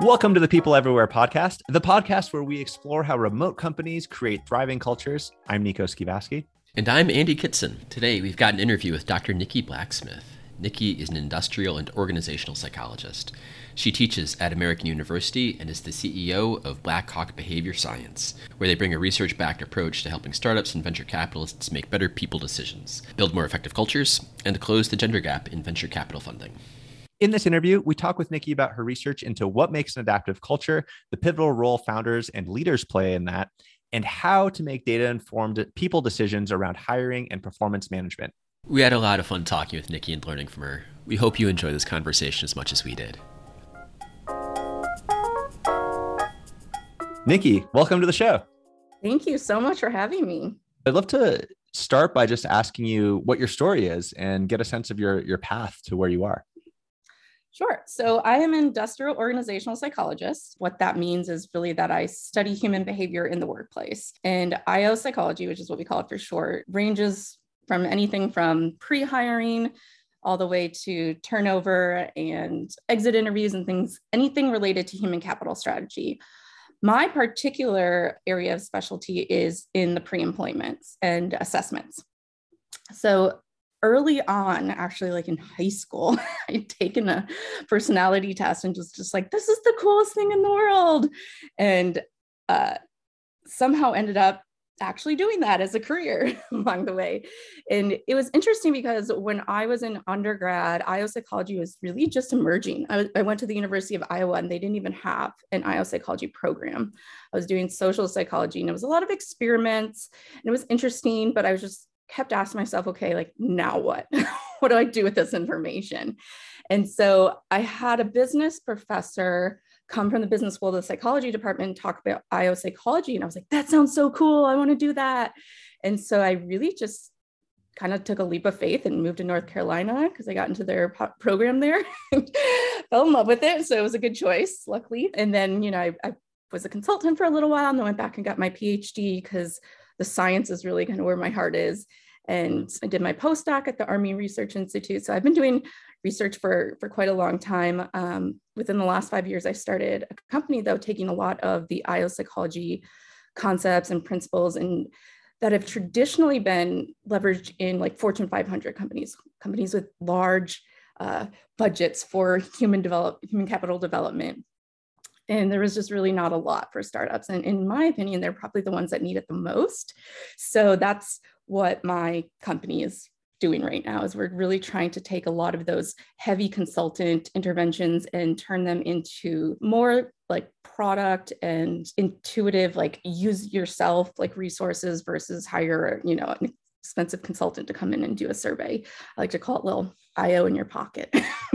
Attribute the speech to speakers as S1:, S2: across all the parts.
S1: Welcome to the People Everywhere podcast, the podcast where we explore how remote companies create thriving cultures. I'm Nico Skivaski.
S2: And I'm Andy Kitson. Today we've got an interview with Dr. Nikki Blacksmith. Nikki is an industrial and organizational psychologist. She teaches at American University and is the CEO of Blackhawke Behavior Science, where they bring a research backed approach to helping startups and venture capitalists make better people decisions, build more effective cultures, and close the gender gap in venture capital funding.
S1: In this interview, we talk with Nikki about her research into what makes an adaptive culture, the pivotal role founders and leaders play in that, and how to make data informed people decisions around hiring and performance management.
S2: We had a lot of fun talking with Nikki and learning from her. We hope you enjoy this conversation as much as we did.
S1: Nikki, welcome to the show.
S3: Thank you so much for having me.
S1: I'd love to start by just asking you what your story is and get a sense of your your path to where you are.
S3: Sure. So I am an industrial organizational psychologist. What that means is really that I study human behavior in the workplace. And IO psychology, which is what we call it for short, ranges from anything from pre hiring all the way to turnover and exit interviews and things, anything related to human capital strategy. My particular area of specialty is in the pre employments and assessments. So early on, actually, like in high school, I'd taken a personality test and just, just like, this is the coolest thing in the world. And uh, somehow ended up actually doing that as a career along the way. And it was interesting because when I was in undergrad, IO psychology was really just emerging. I, was, I, went to the University of Iowa and they didn't even have an IO psychology program. I was doing social psychology and it was a lot of experiments and it was interesting, but I was just kept asking myself, okay, like now what? what do I do with this information? And so I had a business professor come from the business school to the psychology department and talk about IO psychology. And I was like, that sounds so cool. I want to do that. And so I really just kind of took a leap of faith and moved to North Carolina because I got into their po- program there, fell in love with it. So it was a good choice, luckily. And then, you know, I, I was a consultant for a little while and then went back and got my PhD because the science is really kind of where my heart is. And I did my postdoc at the Army Research Institute. So I've been doing research for, for quite a long time. Um, within the last five years, I started a company, though, taking a lot of the IO psychology concepts and principles and that have traditionally been leveraged in like Fortune 500 companies, companies with large uh, budgets for human develop human capital development. And there was just really not a lot for startups. And in my opinion, they're probably the ones that need it the most. So that's what my company is doing right now is we're really trying to take a lot of those heavy consultant interventions and turn them into more like product and intuitive like use yourself like resources versus hire you know an expensive consultant to come in and do a survey. I like to call it little io in your pocket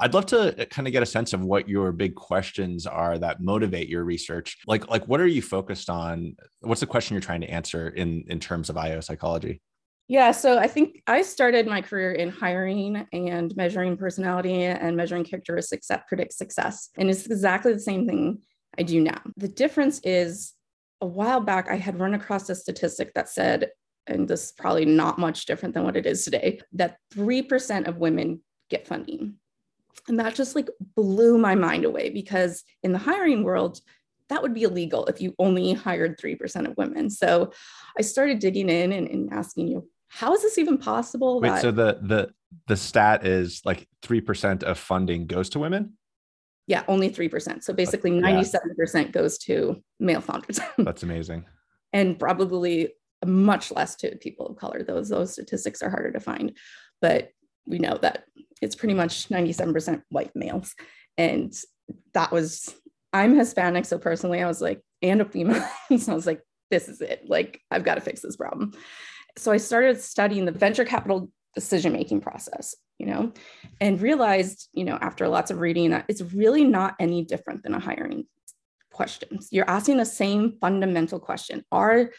S1: I'd love to uh, kind of get a sense of what your big questions are that motivate your research. Like, like what are you focused on? What's the question you're trying to answer in in terms of IO psychology?
S3: Yeah, so I think I started my career in hiring and measuring personality and measuring characteristics that predict success. And it's exactly the same thing I do now. The difference is a while back, I had run across a statistic that said, and this is probably not much different than what it is today, that 3% of women get funding. And that just like blew my mind away because in the hiring world, that would be illegal if you only hired 3% of women. So I started digging in and, and asking you, how is this even possible?
S1: Wait, that- so the the the stat is like three percent of funding goes to women.
S3: Yeah, only three percent. So basically, ninety-seven percent goes to male founders.
S1: That's amazing.
S3: and probably much less to people of color. Those those statistics are harder to find, but we know that it's pretty much ninety-seven percent white males, and that was. I'm Hispanic, so personally, I was like, and a female. so I was like, this is it. Like, I've got to fix this problem so I started studying the venture capital decision making process, you know, and realized, you know, after lots of reading that it's really not any different than a hiring question. You're asking the same fundamental question. Are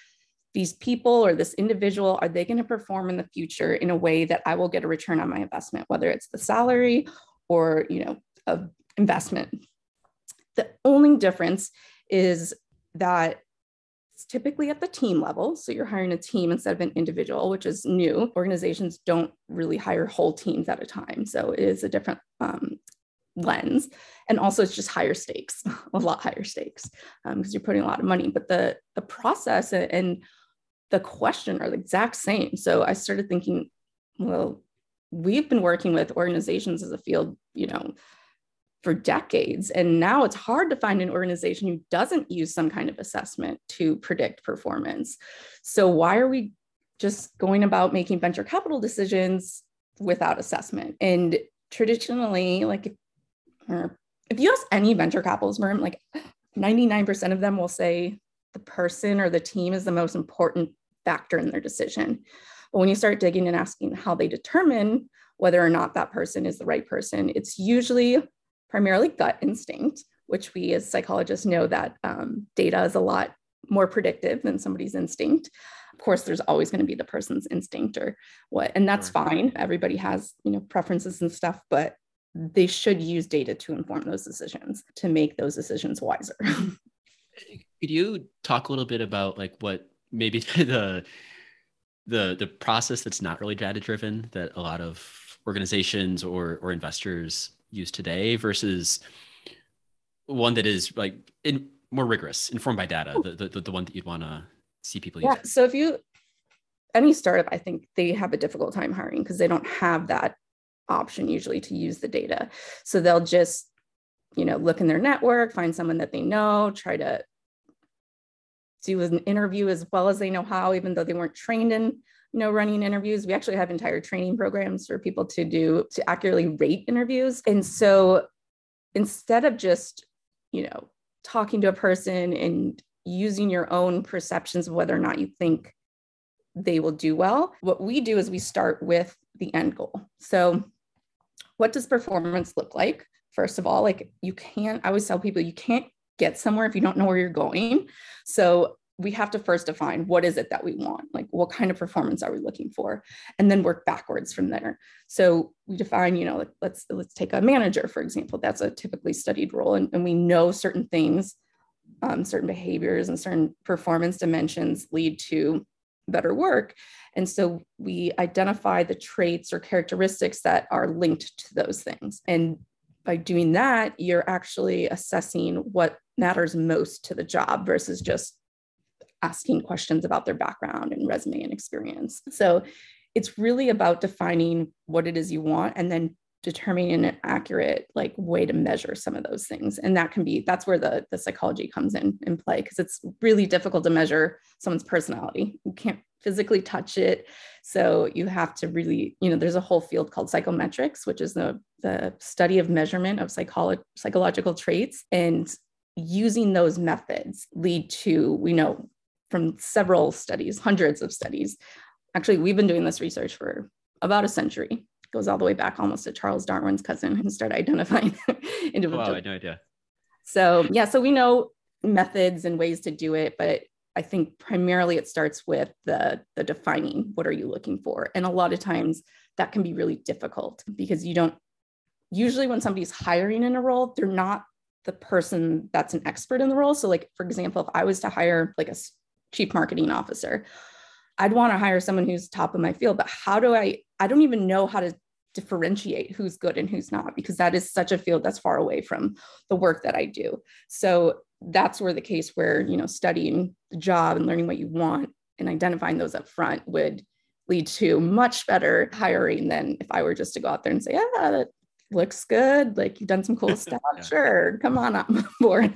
S3: these people or this individual are they going to perform in the future in a way that I will get a return on my investment, whether it's the salary or, you know, a investment. The only difference is that it's typically at the team level. So you're hiring a team instead of an individual, which is new. Organizations don't really hire whole teams at a time. So it is a different um, lens. And also, it's just higher stakes, a lot higher stakes, because um, you're putting a lot of money. But the the process and the question are the exact same. So I started thinking, well, we've been working with organizations as a field, you know, for decades. And now it's hard to find an organization who doesn't use some kind of assessment to predict performance. So why are we just going about making venture capital decisions without assessment? And traditionally, like if, you ask any venture capital firm, like 99% of them will say the person or the team is the most important factor in their decision. But when you start digging and asking how they determine whether or not that person is the right person, it's usually primarily gut instinct, which we as psychologists know that um, data is a lot more predictive than somebody's instinct. Of course, there's always going to be the person's instinct or what, and that's sure. fine. Everybody has, you know, preferences and stuff, but they should use data to inform those decisions to make those decisions wiser.
S2: Could you talk a little bit about like what maybe the the the process that's not really data driven that a lot of organizations or or investors use today versus one that is like in, more rigorous, informed by data, the the, the one that you'd want to see people
S3: yeah. use? So if you any startup, I think they have a difficult time hiring because they don't have that option usually to use the data. So they'll just, you know, look in their network, find someone that they know, try to do an interview as well as they know how, even though they weren't trained in, you know, running interviews. We actually have entire training programs for people to do to accurately rate interviews. And so instead of just, you know, talking to a person and using your own perceptions of whether or not you think they will do well, what we do is we start with the end goal. So, what does performance look like? First of all, like you can't, I always tell people you can't get somewhere if you don't know where you're going. So we have to first define what is it that we want? Like what kind of performance are we looking for? And then work backwards from there. So we define you know let's let's take a manager for example. That's a typically studied role and, and we know certain things um, certain behaviors and certain performance dimensions lead to better work. And so we identify the traits or characteristics that are linked to those things. And by doing that you're actually assessing what matters most to the job versus just asking questions about their background and resume and experience. So it's really about defining what it is you want and then determining an accurate like way to measure some of those things. And that can be that's where the the psychology comes in in play because it's really difficult to measure someone's personality. You can't physically touch it. So you have to really you know there's a whole field called psychometrics which is the the study of measurement of psycholo- psychological traits. And using those methods lead to we know from several studies hundreds of studies. Actually we've been doing this research for about a century. It goes all the way back almost to charles darwin's cousin who started identifying individuals.
S2: Wow, i had no idea.
S3: So yeah so we know methods and ways to do it but i think primarily it starts with the the defining what are you looking for. And a lot of times that can be really difficult because you don't usually when somebody's hiring in a role they're not the person that's an expert in the role. So, like, for example, if I was to hire like a chief marketing officer, I'd want to hire someone who's top of my field. But how do I? I don't even know how to differentiate who's good and who's not because that is such a field that's far away from the work that I do. So that's where the case where you know studying the job and learning what you want and identifying those up front would lead to much better hiring than if I were just to go out there and say, yeah, looks good. Like you've done some cool stuff. yeah. Sure, come on up board.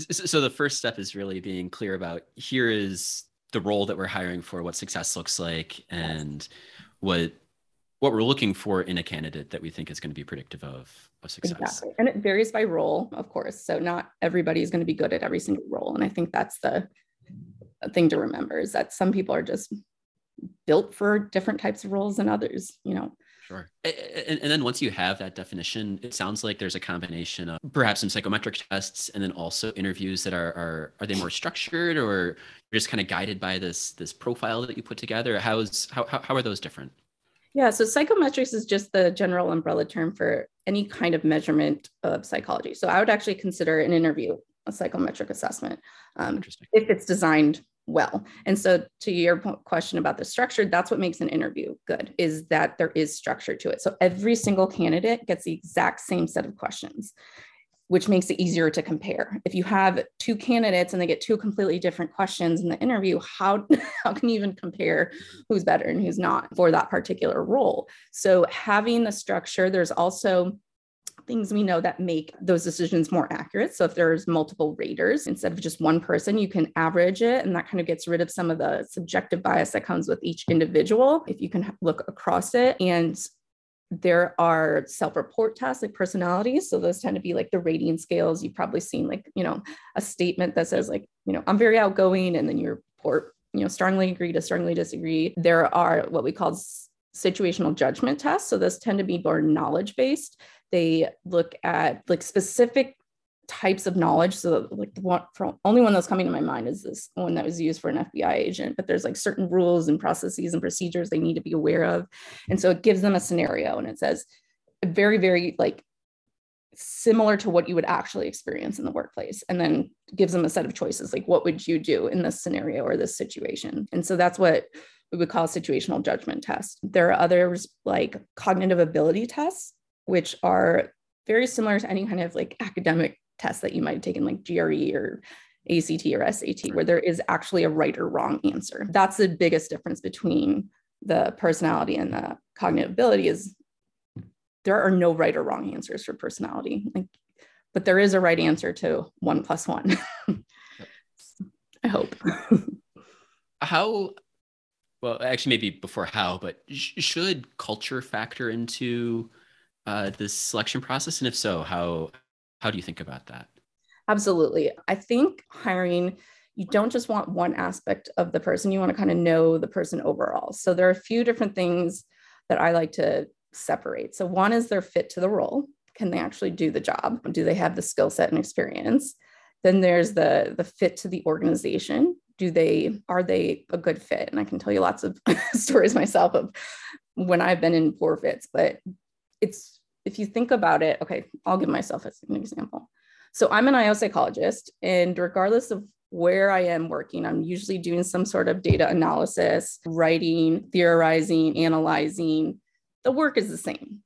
S2: so the first step is really being clear about here is the role that we're hiring for, what success looks like, and what what we're looking for in a candidate that we think is going to be predictive of, of success. Exactly.
S3: And it varies by role, of course. So not everybody is going to be good at every single role. And I think that's the thing to remember is that some people are just built for different types of roles than others, you know.
S2: Sure. And, and, then once you have that definition, it sounds like there's a combination of perhaps some psychometric tests and then also interviews that are are are they more structured or you're just kind of guided by this this profile that you put together? How's how how are those different?
S3: Yeah, so psychometrics is just the general umbrella term for any kind of measurement of psychology. So I would actually consider an interview a psychometric assessment um, if it's designed well. And so to your question about the structure, that's what makes an interview good is that there is structure to it. So every single candidate gets the exact same set of questions which makes it easier to compare. If you have two candidates and they get two completely different questions in the interview, how, how can you even compare who's better and who's not for that particular role? So having the structure, there's also things we know that make those decisions more accurate. So if there's multiple raters instead of just one person, you can average it and that kind of gets rid of some of the subjective bias that comes with each individual if you can look across it. And there are self-report tests like personalities. So those tend to be like the rating scales. You've probably seen like you know a statement that says like you know i'm very outgoing and then you report you know strongly agree to strongly disagree. There are what we call situational judgment tests. So those tend to be more knowledge based they look at like specific types of knowledge. So like the one only one that's coming to my mind is this one that was used for an FBI agent, but there's like certain rules and processes and procedures they need to be aware of. And so it gives them a scenario and it says very, very like similar to what you would actually experience in the workplace and then gives them a set of choices like what would you do in this scenario or this situation and so that's what we would call a situational judgment test there are others like cognitive ability tests which are very similar to any kind of like academic test that you might have taken like GRE or ACT or SAT, where there is actually a right or wrong answer. That's the biggest difference between the personality and the cognitive ability is there are no right or wrong answers for personality. Like, but there is a right answer to one plus one. I hope.
S2: how well actually maybe before how but sh- should culture factor into uh, this selection process? And if so, how how do you think about that?
S3: Absolutely. I think hiring, you don't just want one aspect of the person, you want to kind of know the person overall. So there are a few different things that I like to separate. So one is their fit to the role. Can they actually do the job? Do they have the skill set and experience? Then there's the the fit to the organization. Do they are they a good fit? And I can tell you lots of stories myself of when I've been in poor fits, but it's if you think about it, okay, I'll give myself as an example. So I'm an IO psychologist, and regardless of where I am working, I'm usually doing some sort of data analysis, writing, theorizing, analyzing. The work is the same.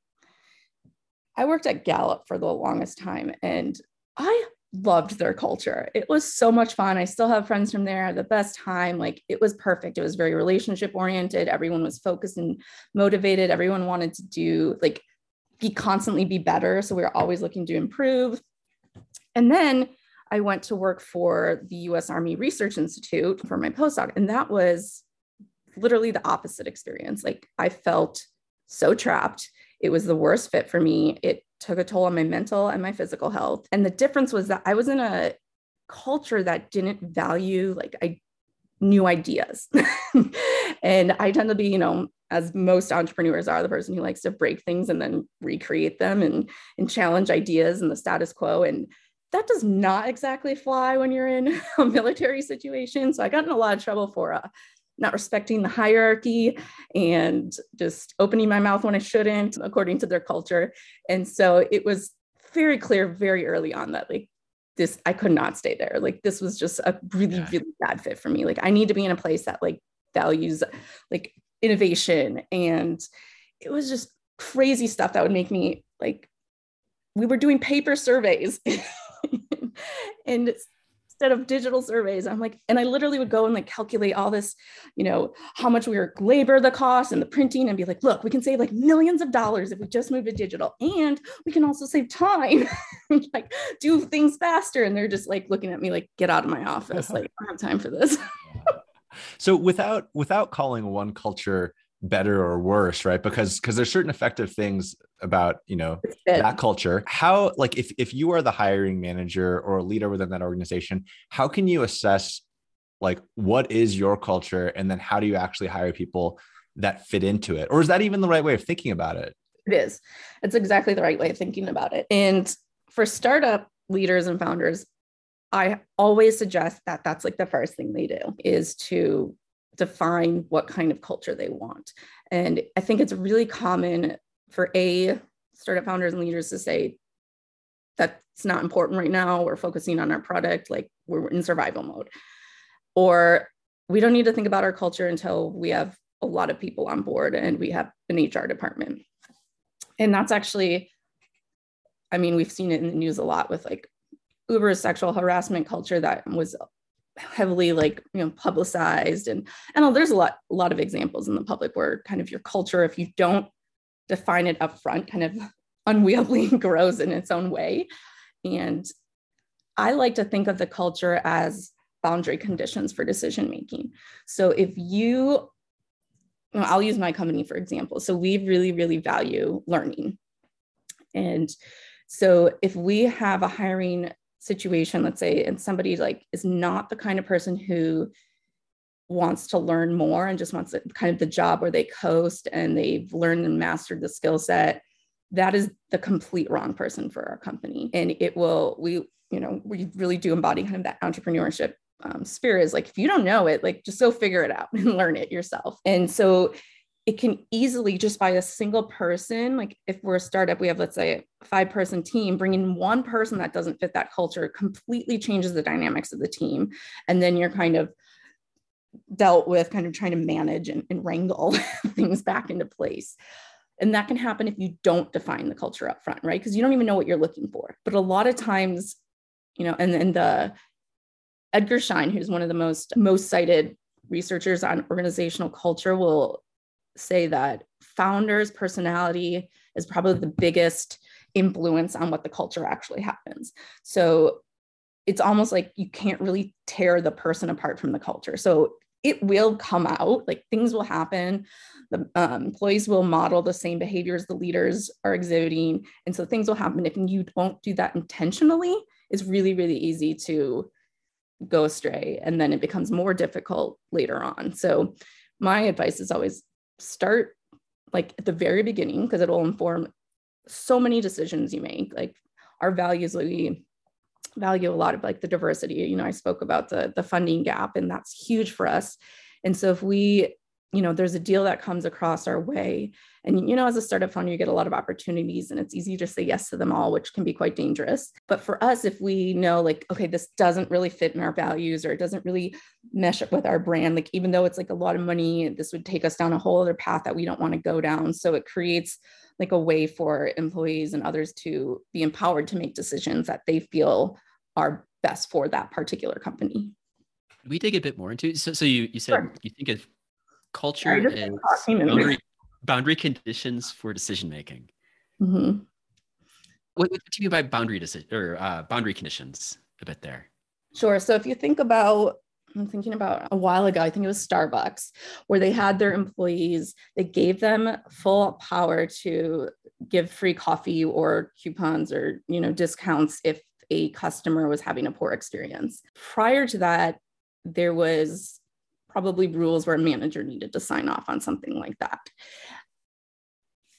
S3: I worked at Gallup for the longest time and I loved their culture. It was so much fun. I still have friends from there. The best time. Like it was perfect. It was very relationship oriented. Everyone was focused and motivated. Everyone wanted to do like be constantly be better. So we are always looking to improve. And then I went to work for the US Army Research Institute for my postdoc. And that was literally the opposite experience. Like I felt so trapped. It was the worst fit for me. It took a toll on my mental and my physical health. And the difference was that I was in a culture that didn't value like I new ideas. and I tend to be, you know, as most entrepreneurs are, the person who likes to break things and then recreate them and, and challenge ideas and the status quo. And that does not exactly fly when you're in a military situation. So I got in a lot of trouble for uh, not respecting the hierarchy and just opening my mouth when I shouldn't, according to their culture. And so it was very clear very early on that like this I could not stay there. Like this was just a really yeah. really bad fit for me. Like I need to be in a place that like values like innovation and it was just crazy stuff that would make me like we were doing paper surveys and instead of digital surveys. I'm like and i literally would go and like calculate all this you know how much we were labor the cost and the printing and be like look we can save like millions of dollars if we just move to digital. And we can also save time like do things faster. And they're just like looking at me like get out of my office. Like i don't have time for this.
S1: So without without calling one culture better or worse right? Because because there's certain effective things about you know that culture. How like if if you are the hiring manager or a leader within that organization how can you assess like what is your culture and then how do you actually hire people that fit into it? Or is that even the right way of thinking about it?
S3: It is. It's exactly the right way of thinking about it. And for startup leaders and founders I always suggest that that's like the first thing they do is to define what kind of culture they want. And I think it's really common for a startup founders and leaders to say that's not important right now. We're focusing on our product, like we're in survival mode. Or we don't need to think about our culture until we have a lot of people on board and we have an HR department. And that's actually, I mean, we've seen it in the news a lot with like Uber's sexual harassment culture that was heavily like you know publicized and and there's a lot a lot of examples in the public where kind of your culture if you don't define it up front kind of unwieldy grows in its own way and i like to think of the culture as boundary conditions for decision making so if you I'll use my company for example. So we really, really value learning. And so if we have a hiring situation, let's say, and somebody like is not the kind of person who wants to learn more and just wants kind of the job where they coast and they've learned and mastered the skill set, that is the complete wrong person for our company. And it will, we, you know, we really do embody kind of that entrepreneurship um, spirit is like, if you don't know it, like just go figure it out and learn it yourself. And so it can easily just by a single person like if we're a startup we have let's say a five person team bringing one person that doesn't fit that culture completely changes the dynamics of the team. And then you're kind of dealt with kind of trying to manage and, and wrangle things back into place. And that can happen if you don't define the culture up front right? Because you don't even know what you're looking for. But a lot of times you know and then the edgar schein who's one of the most most cited researchers on organizational culture will say that founders' personality is probably the biggest influence on what the culture actually happens. So it's almost like you can't really tear the person apart from the culture. So it will come out, like things will happen. The um, employees will model the same behaviors the leaders are exhibiting. And so things will happen. If you don't do that intentionally, it's really, really easy to go astray. And then it becomes more difficult later on. So my advice is always start like at the very beginning because it will inform so many decisions you make like our values we value a lot of like the diversity. You know i spoke about the the funding gap and that's huge for us. And so if we you know there's a deal that comes across our way. And you know as a startup founder you get a lot of opportunities and it's easy to say yes to them all which can be quite dangerous. But for us if we know like okay this doesn't really fit in our values or it doesn't really mesh up with our brand like even though it's like a lot of money this would take us down a whole other path that we don't want to go down. So it creates like a way for employees and others to be empowered to make decisions that they feel are best for that particular company.
S2: We dig a bit more into so, so you you said sure. you think of culture and boundary, boundary, conditions for decision making. Mm-hmm. What, what, do you mean by boundary decision or uh, boundary conditions? A bit there.
S3: Sure. So if you think about I'm thinking about a while ago, I think it was Starbucks, where they had their employees, they gave them full power to give free coffee or coupons or you know discounts if a customer was having a poor experience. Prior to that, there was probably rules where a manager needed to sign off on something like that.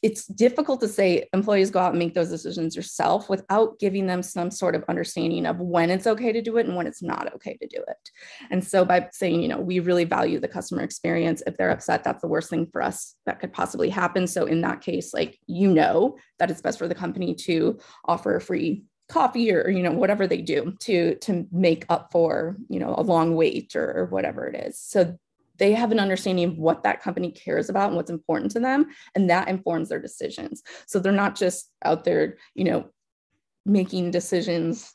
S3: It's difficult to say employees go out and make those decisions yourself without giving them some sort of understanding of when it's okay to do it and when it's not okay to do it. And so by saying, you know, we really value the customer experience. If they're upset, that's the worst thing for us that could possibly happen. So in that case, like you know that it's best for the company to offer a free coffee or, you know whatever they do to to make up for you know a long wait or, or whatever it is. So they have an understanding of what that company cares about and what's important to them and that informs their decisions. So they're not just out there you know making decisions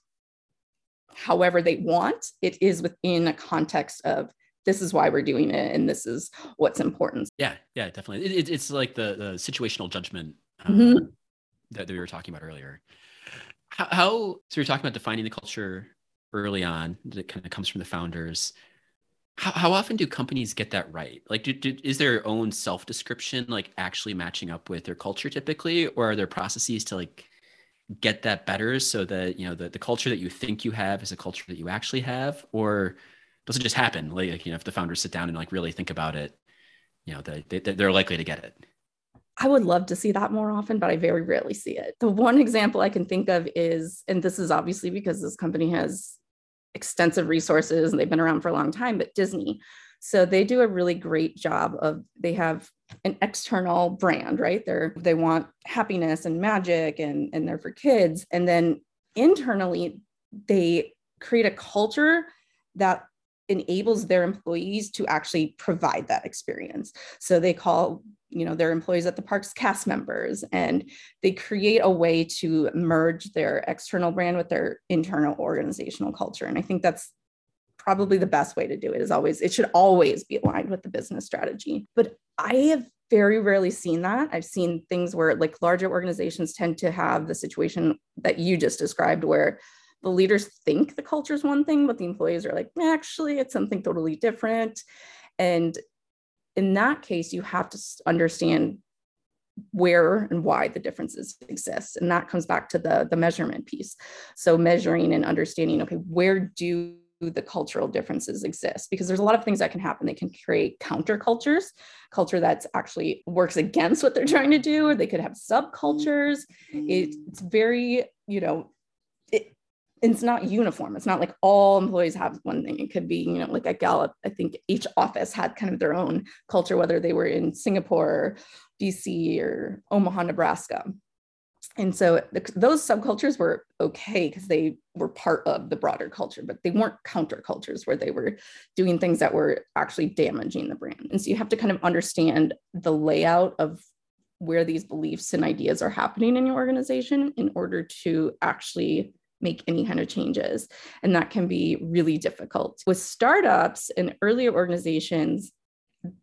S3: however they want. It is within a context of this is why we're doing it and this is what's important.
S2: Yeah yeah definitely. It, it's like the, the situational judgment um, mm-hmm. that, that we were talking about earlier how, how so you're talking about defining the culture early on that kind of comes from the founders. How, how often do companies get that right? Like, do, do, is their own self description like actually matching up with their culture typically, or are there processes to like get that better so that you know the, the culture that you think you have is a culture that you actually have, or does it just happen? Like, you know, if the founders sit down and like really think about it, you know, they, they they're likely to get it.
S3: I would love to see that more often, but I very rarely see it. The one example I can think of is, and this is obviously because this company has extensive resources and they've been around for a long time, but Disney. So they do a really great job of they have an external brand, right? They're they want happiness and magic and, and they're for kids. And then internally, they create a culture that enables their employees to actually provide that experience. So they call you know their employees at the parks cast members and they create a way to merge their external brand with their internal organizational culture and i think that's probably the best way to do it is always it should always be aligned with the business strategy. But i have very rarely seen that. I've seen things where like larger organizations tend to have the situation that you just described where the leaders think the culture is one thing but the employees are like actually it's something totally different. And in that case, you have to understand where and why the differences exist. And that comes back to the, the measurement piece. So measuring and understanding, okay, where do the cultural differences exist because there's a lot of things that can happen they can create countercultures culture that's actually works against what they're trying to do or they could have subcultures mm. it's very you know it's not uniform. It's not like all employees have one thing. It could be, you know, like at Gallup, I think each office had kind of their own culture, whether they were in Singapore, DC, or Omaha, Nebraska. And so the, those subcultures were okay because they were part of the broader culture, but they weren't countercultures where they were doing things that were actually damaging the brand. And so you have to kind of understand the layout of where these beliefs and ideas are happening in your organization in order to actually make any kind of changes. And that can be really difficult. With startups and earlier organizations,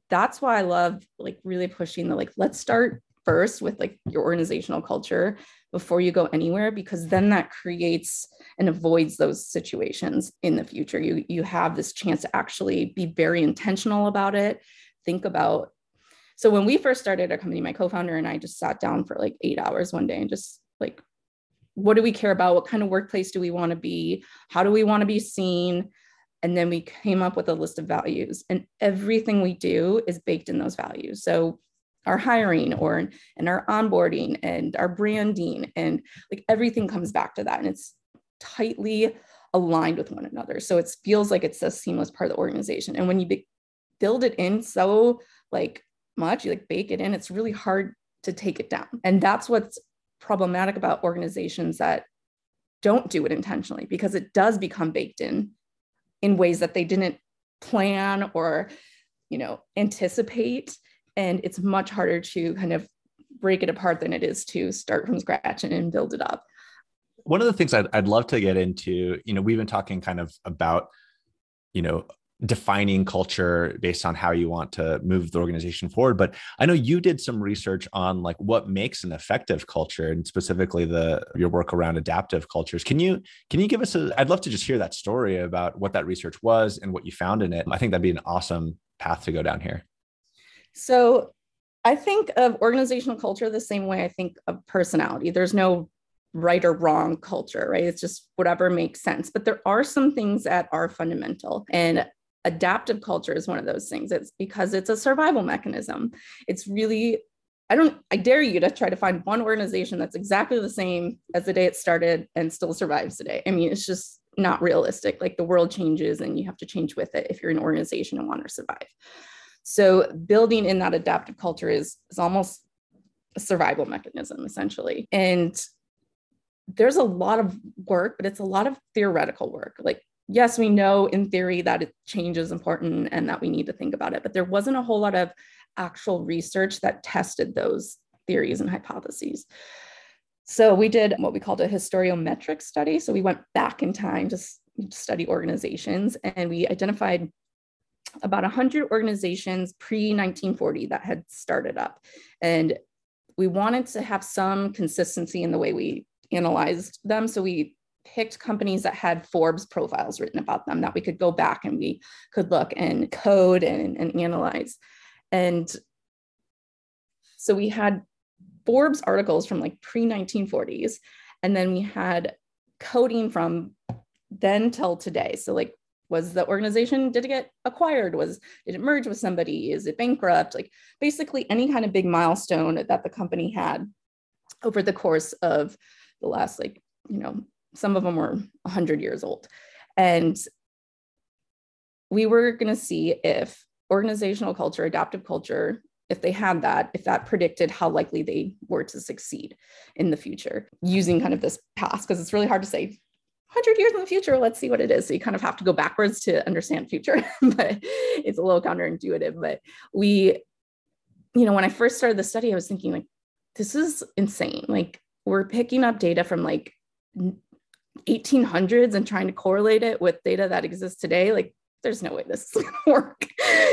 S3: that's why I love like really pushing the like, let's start first with like your organizational culture before you go anywhere because then that creates and avoids those situations in the future you you have this chance to actually be very intentional about it think about so when we first started our company my co-founder and i just sat down for like eight hours one day and just like what do we care about? What kind of workplace do we want to be? How do we want to be seen? And then we came up with a list of values, and everything we do is baked in those values. So our hiring or and our onboarding and our branding and like everything comes back to that and it's tightly aligned with one another so it feels like it's a seamless part of the organization and when you be, build it in so like much you like bake it in it's really hard to take it down and that's what's problematic about organizations that don't do it intentionally because it does become baked in in ways that they didn't plan or you know anticipate. And it's much harder to kind of break it apart than it is to start from scratch and, and build it up.
S1: One of the things I'd, I'd love to get into you know we've been talking kind of about you know defining culture based on how you want to move the organization forward but i know you did some research on like what makes an effective culture and specifically the your work around adaptive cultures can you can you give us a i'd love to just hear that story about what that research was and what you found in it i think that'd be an awesome path to go down here
S3: so i think of organizational culture the same way i think of personality there's no right or wrong culture, right? It's just whatever makes sense. But there are some things that are fundamental. And adaptive culture is one of those things. It's because it's a survival mechanism. It's really, I don't, I dare you to try to find one organization that's exactly the same as the day it started and still survives today. I mean, it's just not realistic. Like the world changes and you have to change with it if you're an organization and want to survive. So building in that adaptive culture is, is almost a survival mechanism essentially. And there's a lot of work, but it's a lot of theoretical work. Like yes, we know in theory that change is important and that we need to think about it, but there wasn't a whole lot of actual research that tested those theories and hypotheses. So we did what we called a historiometric study. So we went back in time to study organizations and we identified about 100 organizations pre 1940 that had started up. And we wanted to have some consistency in the way we analyzed them. So we picked companies that had Forbes profiles written about them that we could go back and we could look and code and, and analyze. And so we had Forbes articles from like pre 1940s, and then we had coding from then till today. So like was the organization did it get acquired was did it merge with somebody is it bankrupt like basically any kind of big milestone that the company had over the course of the last like you know some of them were 100 years old. And we were going to see if organizational culture, adaptive culture, if they had that, if that predicted how likely they were to succeed in the future using kind of this past, because it's really hard to say 100 years in the future, let's see what it is. So you kind of have to go backwards to understand future, but it's a little counterintuitive. But we, you know, when I first started the study, I was thinking like, this is insane. Like we're picking up data from like 1800s and trying to correlate it with data that exists today. Like there's no way this is going to work.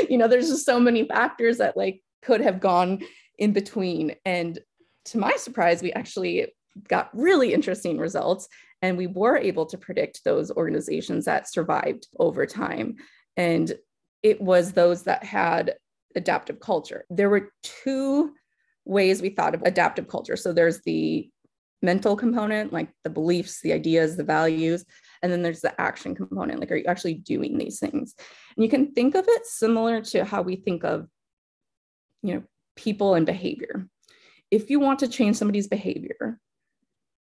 S3: you know, there's just so many factors that like could have gone in between. And to my surprise, we actually got really interesting results and we were able to predict those organizations that survived over time. And it was those that had adaptive culture. There were two ways we thought of adaptive culture. So there's the mental component, like the beliefs, the ideas, the values. And then there's the action component, like, are you actually doing these things? And you can think of it similar to how we think of, you know, people and behavior. If you want to change somebody's behavior,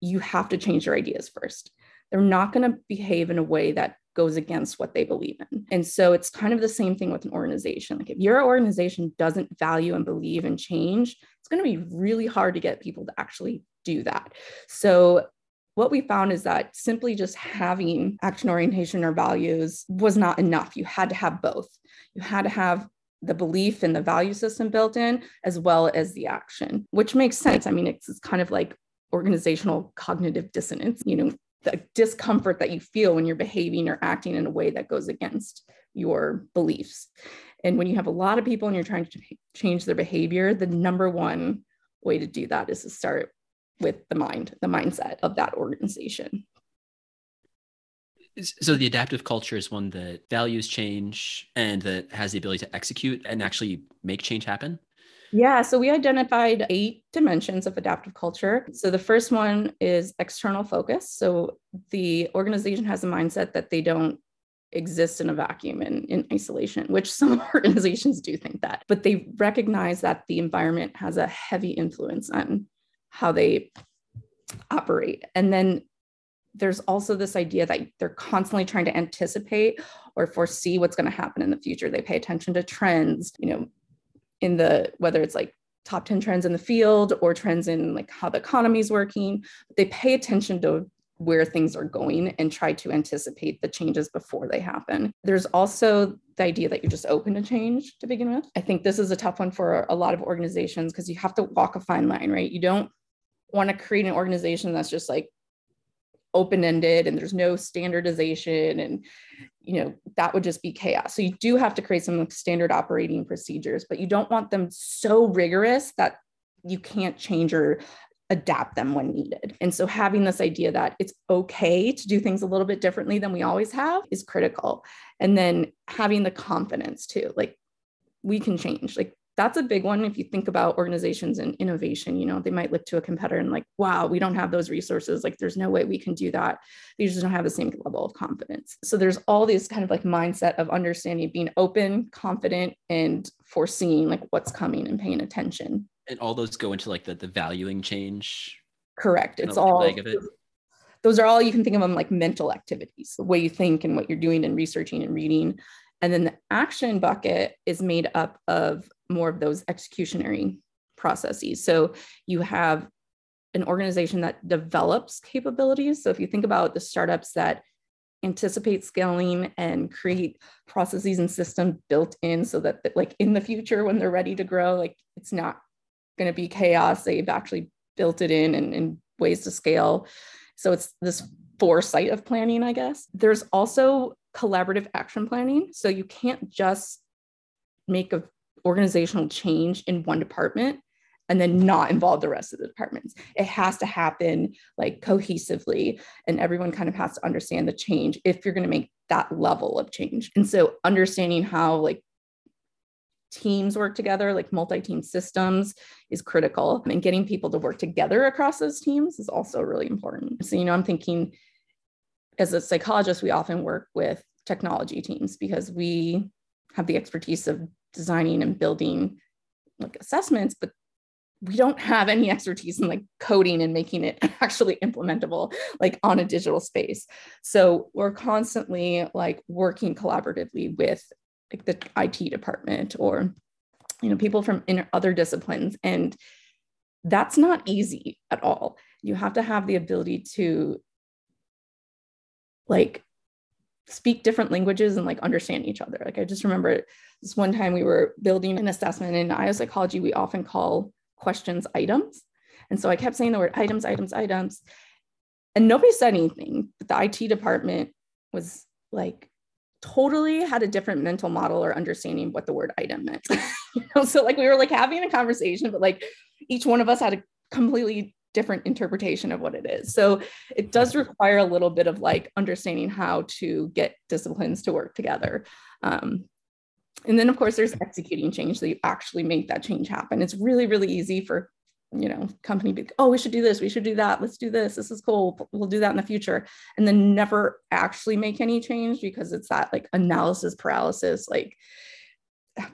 S3: you have to change their ideas first. They're not going to behave in a way that goes against what they believe in. And so it's kind of the same thing with an organization. Like if your organization doesn't value and believe in change, it's going to be really hard to get people to actually do that. So what we found is that simply just having action orientation or values was not enough. You had to have both. You had to have the belief and the value system built in as well as the action, which makes sense. I mean, it's, it's kind of like organizational cognitive dissonance, you know, the discomfort that you feel when you're behaving or acting in a way that goes against your beliefs. And when you have a lot of people and you're trying to change their behavior, the number one way to do that is to start with the mind, the mindset of that organization.
S2: So the adaptive culture is one that values change and that has the ability to execute and actually make change happen.
S3: Yeah, so we identified eight dimensions of adaptive culture. So the first one is external focus. So the organization has a mindset that they don't exist in a vacuum and in isolation, which some organizations do think that, but they recognize that the environment has a heavy influence on how they operate. And then there's also this idea that they're constantly trying to anticipate or foresee what's going to happen in the future. They pay attention to trends, you know, in the whether it's like top 10 trends in the field or trends in like how the economy is working. They pay attention to where things are going and try to anticipate the changes before they happen. There's also the idea that you're just open to change to begin with. I think this is a tough one for a lot of organizations because you have to walk a fine line, right? You don't want to create an organization that's just like open ended and there's no standardization and you know that would just be chaos. So you do have to create some standard operating procedures but you don't want them so rigorous that you can't change or adapt them when needed. And so having this idea that it's okay to do things a little bit differently than we always have is critical. And then having the confidence too like we can change. Like that's a big one if you think about organizations and innovation you know they might look to a competitor and like wow we don't have those resources. Like there's no way we can do that. They just don't have the same level of confidence. So there's all these kind of like mindset of understanding being open confident and foreseeing like what's coming and paying attention.
S2: And all those go into like the, the valuing change.
S3: Correct. It's all it. those are all you can think of them like mental activities the way you think and what you're doing and researching and reading. And then the action bucket is made up of more of those executionary processes. So you have an organization that develops capabilities. So if you think about the startups that anticipate scaling and create processes and systems built in so that like in the future when they're ready to grow, like it's not going to be chaos. They've actually built it in and in ways to scale. So it's this foresight of planning, I guess. There's also collaborative action planning. So you can't just make a organizational change in one department and then not involve the rest of the departments. It has to happen like cohesively, and everyone kind of has to understand the change if you're going to make that level of change. And so, understanding how like teams work together, like multi team systems, is critical. And getting people to work together across those teams is also really important. So, you know, I'm thinking as a psychologist, we often work with technology teams because we have the expertise of designing and building like assessments, but we don't have any expertise in like coding and making it actually implementable like on a digital space. So we're constantly like working collaboratively with like the IT department or you know people from in other disciplines and that's not easy at all. You have to have the ability to like speak different languages and like understand each other. Like I just remember this one time we were building an assessment in IO psychology, we often call questions items. And so I kept saying the word items, items, items. And nobody said anything, but the IT department was like totally had a different mental model or understanding of what the word item meant. you know, so like we were like having a conversation, but like each one of us had a completely different interpretation of what it is. So it does require a little bit of like understanding how to get disciplines to work together. Um, and then of course there's executing change that you actually make that change happen. It's really, really easy for you know company be oh we should do this we should do that let's do this this is cool we'll do that in the future and then never actually make any change because it's that like analysis paralysis like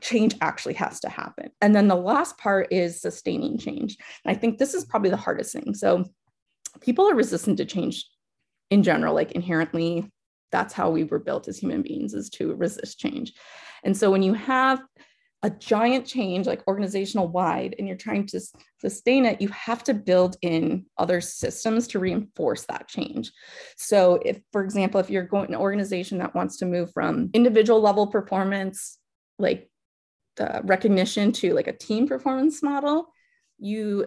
S3: change actually has to happen. And then the last part is sustaining change. And i think this is probably the hardest thing. So people are resistant to change in general like inherently that's how we were built as human beings is to resist change. And so when you have a giant change like organizational wide and you're trying to sustain it you have to build in other systems to reinforce that change. So if for example if you're going an organization that wants to move from individual level performance like the recognition to like a team performance model you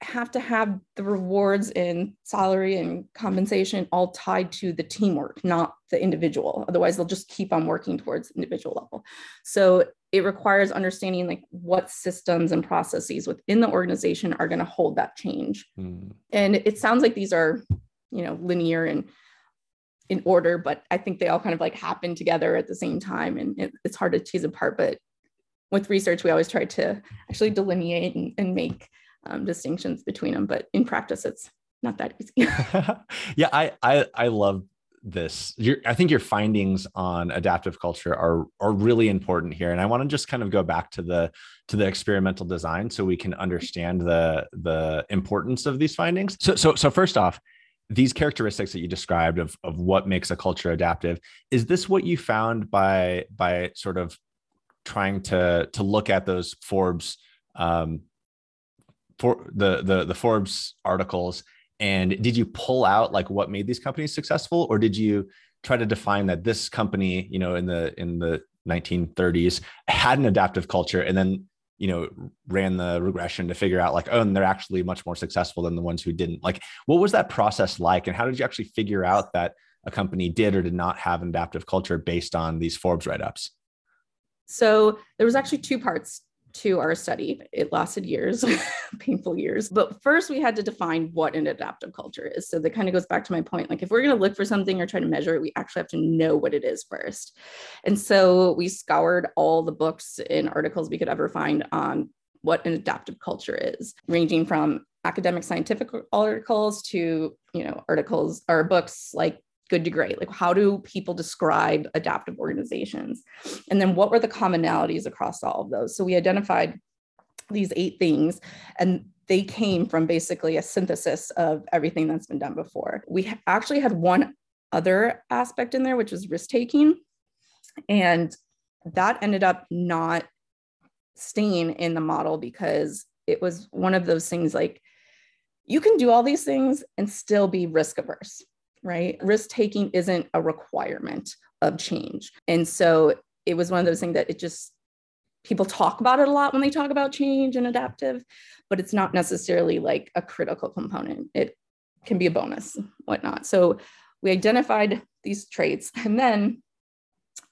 S3: have to have the rewards in salary and compensation all tied to the teamwork, not the individual. Otherwise, they'll just keep on working towards individual level. So it requires understanding like what systems and processes within the organization are going to hold that change. Mm. And it sounds like these are, you know, linear and in order, but I think they all kind of like happen together at the same time. And it, it's hard to tease apart. But with research, we always try to actually delineate and, and make um, distinctions between them. But in practice, it's not that easy.
S1: yeah, I, I I love this. I think your findings on adaptive culture are are really important here, and I want to just kind of go back to the to the experimental design so we can understand the the importance of these findings. So so so first off, these characteristics that you described of of what makes a culture adaptive is this what you found by by sort of trying to to look at those Forbes um, for the the the Forbes articles. And did you pull out like what made these companies successful? Or did you try to define that this company you know in the in the 1930s had an adaptive culture and then you know ran the regression to figure out like oh and they're actually much more successful than the ones who didn't. Like what was that process like? And how did you actually figure out that a company did or did not have an adaptive culture based on these forbes write-ups
S3: so there was actually two parts to our study. It lasted years, painful years. But first, we had to define what an adaptive culture is. So that kind of goes back to my point. Like, if we're going to look for something or try to measure it, we actually have to know what it is first. And so we scoured all the books and articles we could ever find on what an adaptive culture is, ranging from academic scientific articles to you know articles or books like good to great like how do people describe adaptive organizations? And then what were the commonalities across all of those? So we identified these eight things and they came from basically a synthesis of everything that's been done before. We actually had one other aspect in there which was risk taking and that ended up not staying in the model because it was one of those things like you can do all these things and still be risk averse right? Risk taking isn't a requirement of change. And so it was one of those things that it just, people talk about it a lot when they talk about change and adaptive, but it's not necessarily like a critical component. It can be a bonus, whatnot. So we identified these traits and then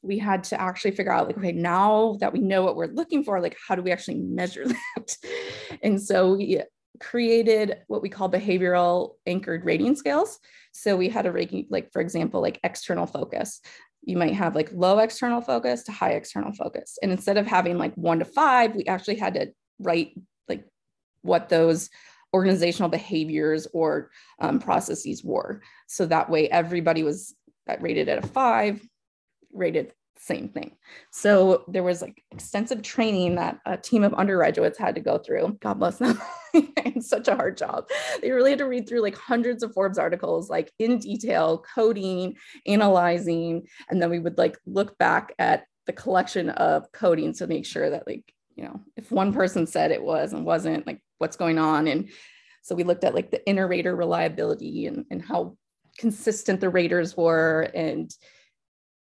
S3: we had to actually figure out like okay now that we know what we're looking for like how do we actually measure that and so we created what we call behavioral anchored rating scales. So we had a rating, like for example, like external focus. You might have like low external focus to high external focus. And instead of having like one to five, we actually had to write like what those organizational behaviors or um, processes were. So that way everybody was rated at a five, rated same thing. So there was like extensive training that a team of undergraduates had to go through. God bless them. it's such a hard job. They really had to read through like hundreds of Forbes articles, like in detail, coding, analyzing, and then we would like look back at the collection of coding to make sure that like, you know, if one person said it was and wasn't, like what's going on. And so we looked at like the inter-rater reliability and, and how consistent the raters were and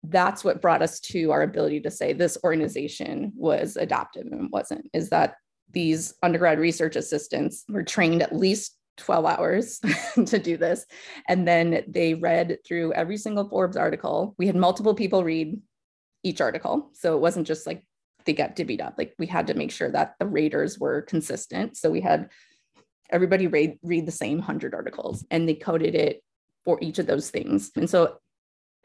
S3: that's what brought us to our ability to say this organization was adaptive and wasn't is that these undergrad research assistants were trained at least 12 hours to do this. And then they read through every single forbes article. We had multiple people read each article. So it wasn't just like they got divvied up. Like we had to make sure that the raters were consistent. So we had everybody read read the same 100 articles and they coded it for each of those things. And so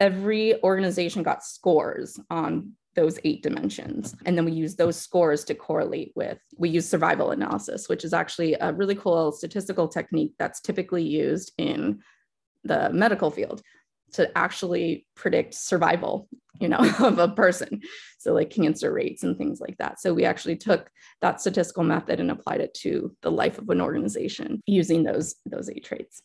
S3: every organization got scores on those eight dimensions. And then we use those scores to correlate with, we use survival analysis, which is actually a really cool statistical technique that's typically used in the medical field to actually predict survival you know of a person. So like cancer rates and things like that. So we actually took that statistical method and applied it to the life of an organization using those those eight traits.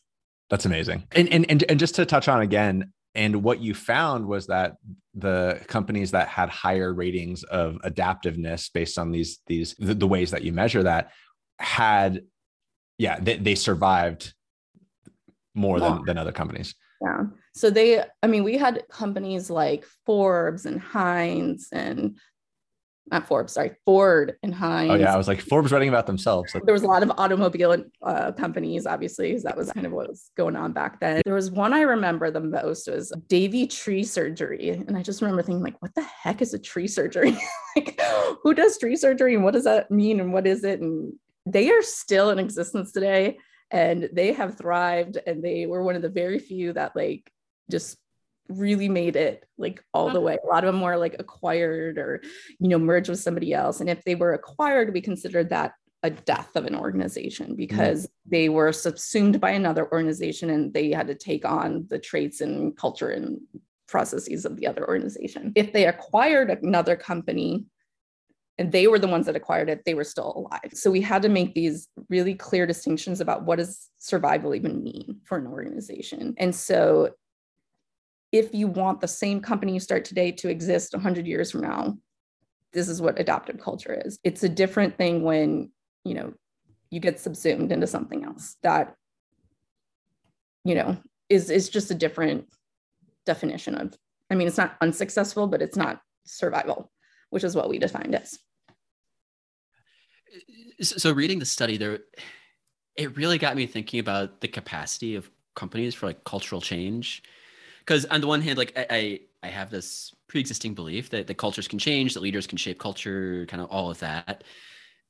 S1: That's amazing. And and and, and just to touch on again and what you found was that the companies that had higher ratings of adaptiveness based on these these the, the ways that you measure that had yeah they, they survived more than, than other companies.
S3: Yeah. So they i mean we had companies like forbes and heinz and not Forbes, sorry, Ford and Heinz.
S1: Oh yeah, I was like Forbes writing about themselves.
S3: There was a lot of automobile uh, companies, obviously, because that was kind of what was going on back then. There was one I remember the most was Davey Tree Surgery, and I just remember thinking like, what the heck is a tree surgery? like, who does tree surgery, and what does that mean, and what is it? And they are still in existence today, and they have thrived, and they were one of the very few that like just really made it like all the way. A lot of them were like acquired or, you know, merged with somebody else. And if they were acquired, we considered that a death of an organization mm-hmm. because mm-hmm. they were subsumed by another organization and they had to take on the traits and culture and processes of the other organization. If they acquired another company, and they were the ones that acquired it, they were still alive. So we had to make these really clear distinctions about what does survival even mean for an organization. And so if you want the same company you start today to exist 100 years from now this is what adaptive culture is. It's a different thing when you know you get subsumed into something else that you know is is just a different definition of i mean it's not unsuccessful but it's not survival which is what we defined as.
S2: So reading the study there it really got me thinking about the capacity of companies for like cultural change because on the one hand, like I, I have this pre-existing belief that the cultures can change, that leaders can shape culture, kind of all of that.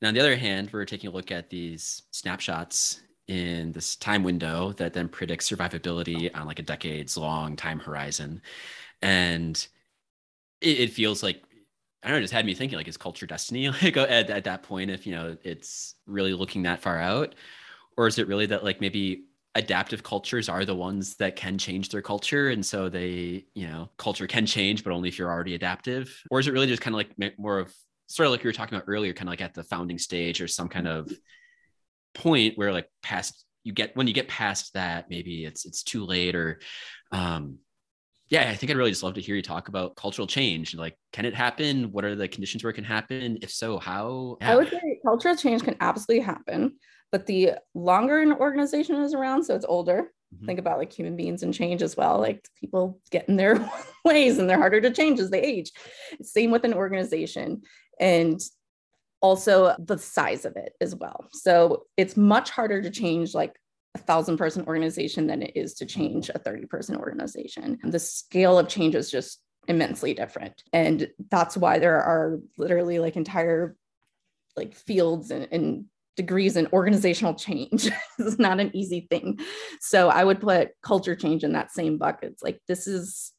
S2: And on the other hand, we're taking a look at these snapshots in this time window that then predicts survivability on like a decades long time horizon. And it, it feels like I don't know, just had me thinking like, is culture destiny like at, at that point if you know it's really looking that far out? Or is it really that like maybe adaptive cultures are the ones that can change their culture and so they you know culture can change but only if you're already adaptive? Or is it really just kind of like more of sort of like you were talking about earlier kind of like at the founding stage or some kind of point where like past you get when you get past that maybe it's it's too late or um yeah i think i'd really just love to hear you talk about cultural change like can it happen? What are the conditions where it can happen? If so how?
S3: Yeah. i would say cultural change can absolutely happen but the longer an organization is around, so it's older, mm-hmm. think about like human beings and change as well. Like people get in their ways and they're harder to change as they age. Same with an organization. And also the size of it as well. So it's much harder to change like a thousand person organization than it is to change a 30 person organization. And the scale of change is just immensely different. And that's why there are literally like entire like fields and, and degrees in organizational change. it's not an easy thing. So I would put culture change in that same bucket. It's like this is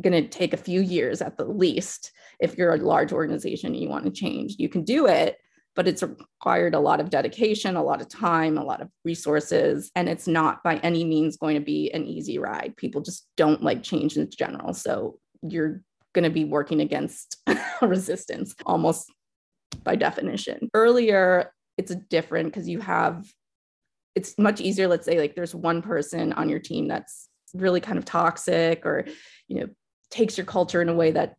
S3: going to take a few years at the least if you're a large organization and you want to change. You can do it, but it's required a lot of dedication, a lot of time, a lot of resources, and it's not by any means going to be an easy ride. People just don't like change in general. So you're going to be working against resistance almost by definition. Earlier, it's different because you have it's much easier let's say like there's one person on your team that's really kind of toxic or you know takes your culture in a way that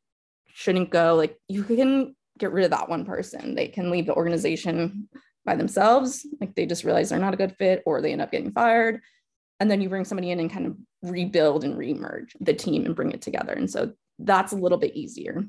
S3: shouldn't go like you can get rid of that one person. They can leave the organization by themselves like they just realize they're not a good fit or they end up getting fired. And then you bring somebody in and kind of rebuild and remerge the team and bring it together. And so that's a little bit easier.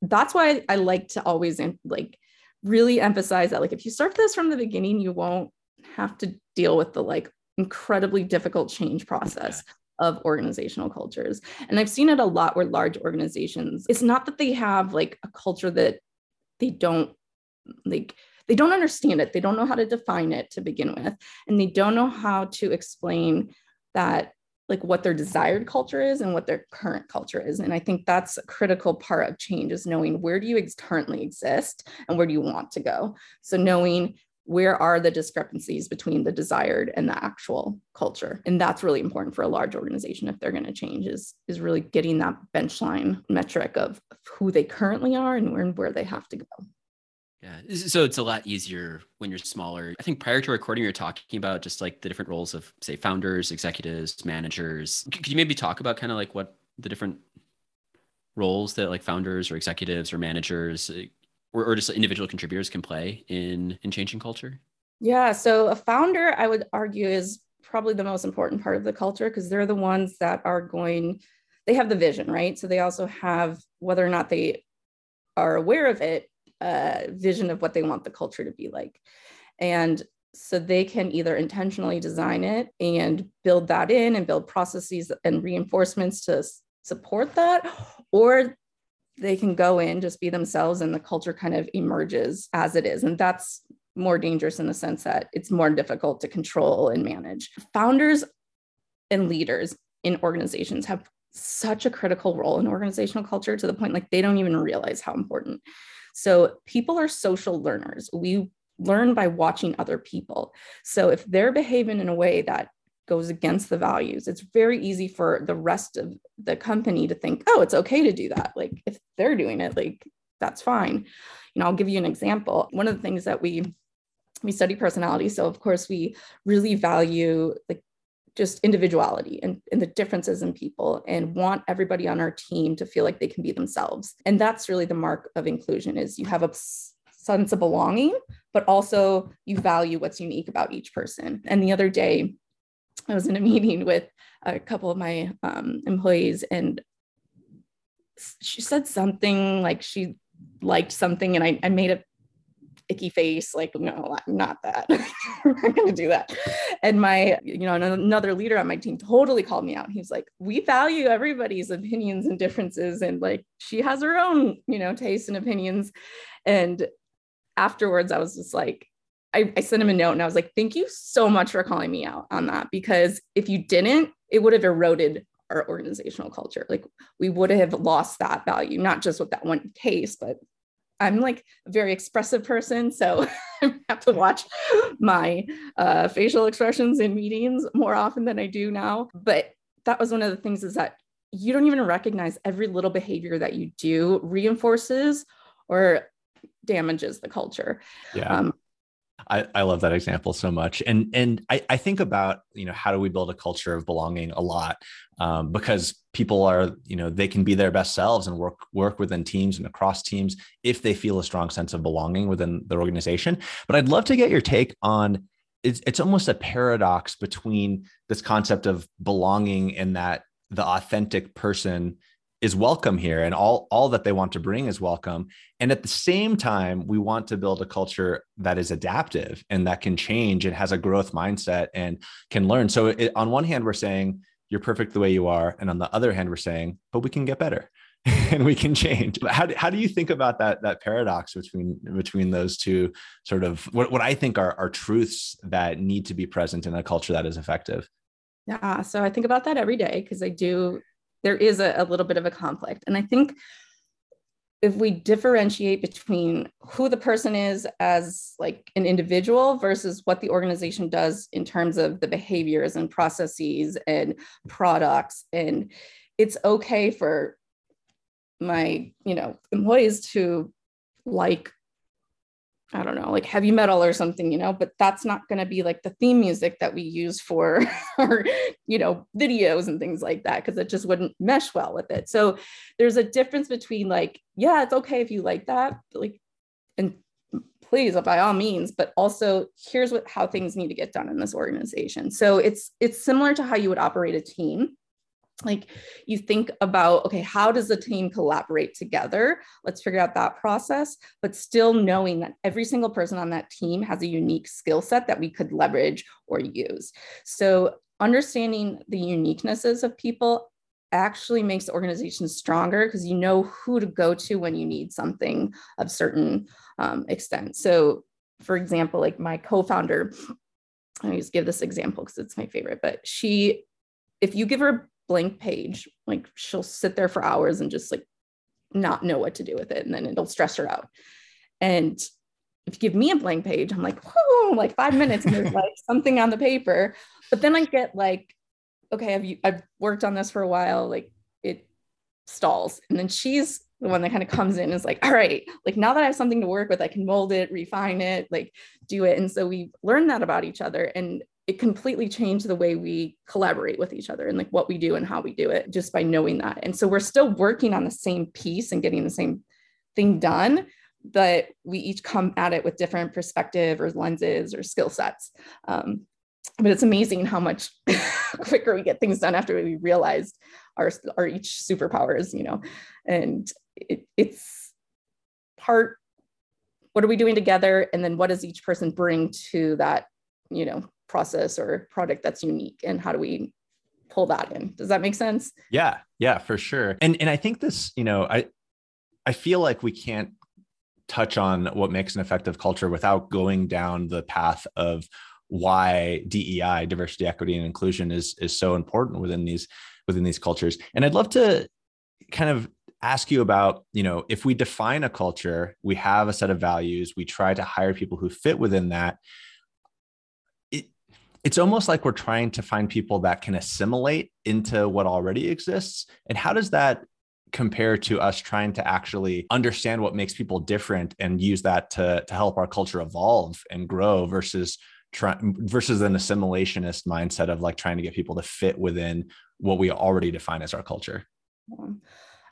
S3: That's why i like to always like really emphasize that like if you start this from the beginning you won't have to deal with the like incredibly difficult change process of organizational cultures. And i've seen it a lot where large organizations it's not that they have like a culture that they don't like they don't understand it. They don't know how to define it to begin with. And they don't know how to explain that like what their desired culture is and what their current culture is and i think that's a critical part of change is knowing where do you ex- currently exist and where do you want to go. So knowing where are the discrepancies between the desired and the actual culture and that's really important for a large organization if they're going to change is is really getting that bench line metric of who they currently are and where, and where they have to go
S2: yeah. So it's a lot easier when you're smaller. I think prior to recording, we were talking about just like the different roles of, say, founders, executives, managers. Could you maybe talk about kind of like what the different roles that like founders or executives or managers eh, or, or just individual contributors can play in in changing culture?
S3: Yeah. So a founder, I would argue, is probably the most important part of the culture because they're the ones that are going, they have the vision, right? So they also have whether or not they are aware of it vision of what they want the culture to be like. And so they can either intentionally design it and build that in and build processes and reinforcements to support that, or they can go in, just be themselves, and the culture kind of emerges as it is. And that's more dangerous in the sense that it's more difficult to control and manage. Founders and leaders in organizations have such a critical role in organizational culture to the point like they don't even realize how important so people are social learners. We learn by watching other people. So if they're behaving in a way that goes against the values, it's very easy for the rest of the company to think, oh, it's okay to do that. Like if they're doing it, like that's fine. You know, I'll give you an example. One of the things that we we study personality. So of course we really value like just individuality and, and the differences in people and want everybody on our team to feel like they can be themselves. And that's really the mark of inclusion is you have a sense of belonging but also you value what's unique about each person. And the other day i was in a meeting with a couple of my um, employees and she said something like she liked something and I, I made a icky face like no not that. I'm going to do that. And my you know another leader on my team totally called me out. He's like we value everybody's opinions and differences and like she has her own you know tastes and opinions. And afterwards i was just like I, I sent him a note and i was like thank you so much for calling me out on that because if you didn't it would have eroded our organizational culture. Like we would have lost that value, not just with that one case, but I'm like a very expressive person, so I have to watch my uh, facial expressions in meetings more often than I do now. But that was one of the things is that you don't even recognize every little behavior that you do reinforces or damages the culture.
S1: Yeah. Um, I, I love that example so much. And and I, I think about, you know, how do we build a culture of belonging a lot? Um, because people are, you know, they can be their best selves and work work within teams and across teams if they feel a strong sense of belonging within their organization. But I'd love to get your take on it's, it's almost a paradox between this concept of belonging and that the authentic person is welcome here and all all that they want to bring is welcome. And at the same time we want to build a culture that is adaptive and that can change and has a growth mindset and can learn. So it, on one hand we're saying you're perfect the way you are and on the other hand we're saying but we can get better and we can change. How how do you think about that that paradox between between those two sort of what, what i think are, are truths that need to be present in a culture that is effective?
S3: Yeah so i think about that every day because i do there is a, a little bit of a conflict. And I think if we differentiate between who the person is as like an individual versus what the organization does in terms of the behaviors and processes and products and it's okay for my you know employees to like I don't know, like heavy metal or something, you know, but that's not going to be like the theme music that we use for our, you know, videos and things like that, because it just wouldn't mesh well with it. So there's a difference between like, yeah, it's okay if you like that, like, and please by all means but also here's what how things need to get done in this organization so it's it's similar to how you would operate a team like you think about okay how does the team collaborate together? Let's figure out that process but still knowing that every single person on that team has a unique skill set that we could leverage or use. So understanding the uniquenesses of people actually makes the organization stronger because you know who to go to when you need something of certain um, extent. So for example like my co-founder i just give this example because it's my favorite but she if you give her blank page. Like she'll sit there for hours and just like not know what to do with it. And then it'll stress her out. And if you give me a blank page, I'm like, whoo, like five minutes and there's like something on the paper. But then I get like, okay, have you I've worked on this for a while, like it stalls. And then she's the one that kind of comes in and is like, all right, like now that I have something to work with, I can mold it, refine it, like do it. And so we learned that about each other. And it completely changed the way we collaborate with each other and like what we do and how we do it just by knowing that. And so we're still working on the same piece and getting the same thing done, but we each come at it with different perspective or lenses or skill sets. Um, but it's amazing how much quicker we get things done after we realized our, our each superpowers, you know, and it, it's part, what are we doing together? And then what does each person bring to that, you know, process or product that's unique and how do we pull that in? Does that make sense?
S1: Yeah yeah for sure. And and i think this you know i i feel like we can't touch on what makes an effective culture without going down the path of why DEI diversity equity and inclusion is is so important within these within these cultures. And I'd love to kind of ask you about you know if we define a culture we have a set of values we try to hire people who fit within that it's almost like we're trying to find people that can assimilate into what already exists. And how does that compare to us trying to actually understand what makes people different and use that to, to help our culture evolve and grow versus try, versus an assimilationist mindset of like trying to get people to fit within what we already define as our culture?